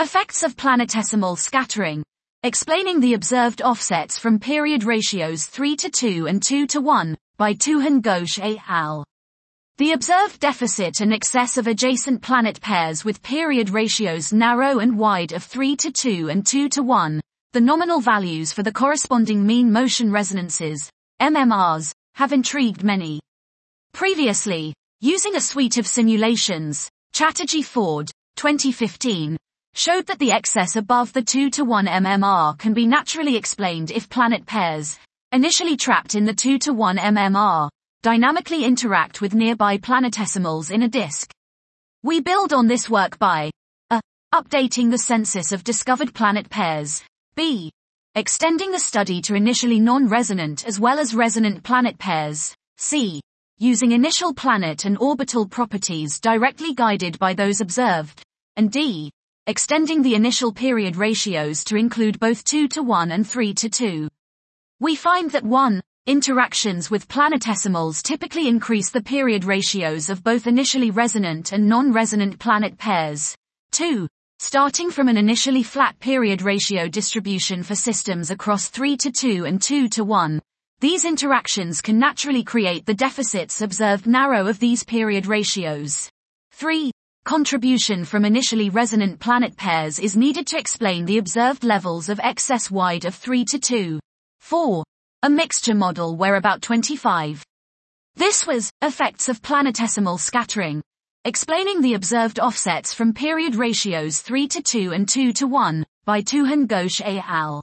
Effects of planetesimal scattering. Explaining the observed offsets from period ratios 3 to 2 and 2 to 1 by Tuhin Ghosh et al. The observed deficit and excess of adjacent planet pairs with period ratios narrow and wide of 3 to 2 and 2 to 1, the nominal values for the corresponding mean motion resonances, MMRs, have intrigued many. Previously, using a suite of simulations, Chatterjee Ford, 2015, showed that the excess above the 2 to 1 MMR can be naturally explained if planet pairs, initially trapped in the 2 to 1 MMR, dynamically interact with nearby planetesimals in a disk. We build on this work by a. Updating the census of discovered planet pairs. b. Extending the study to initially non-resonant as well as resonant planet pairs. c. Using initial planet and orbital properties directly guided by those observed. And d extending the initial period ratios to include both 2 to 1 and 3 to 2. We find that 1. Interactions with planetesimals typically increase the period ratios of both initially resonant and non-resonant planet pairs. 2. Starting from an initially flat period ratio distribution for systems across 3 to 2 and 2 to 1, these interactions can naturally create the deficits observed narrow of these period ratios. 3 contribution from initially resonant planet pairs is needed to explain the observed levels of excess wide of 3 to 2. 4. A mixture model where about 25. This was effects of planetesimal scattering, explaining the observed offsets from period ratios 3 to 2 and 2 to 1 by Tuhin Ghosh et al.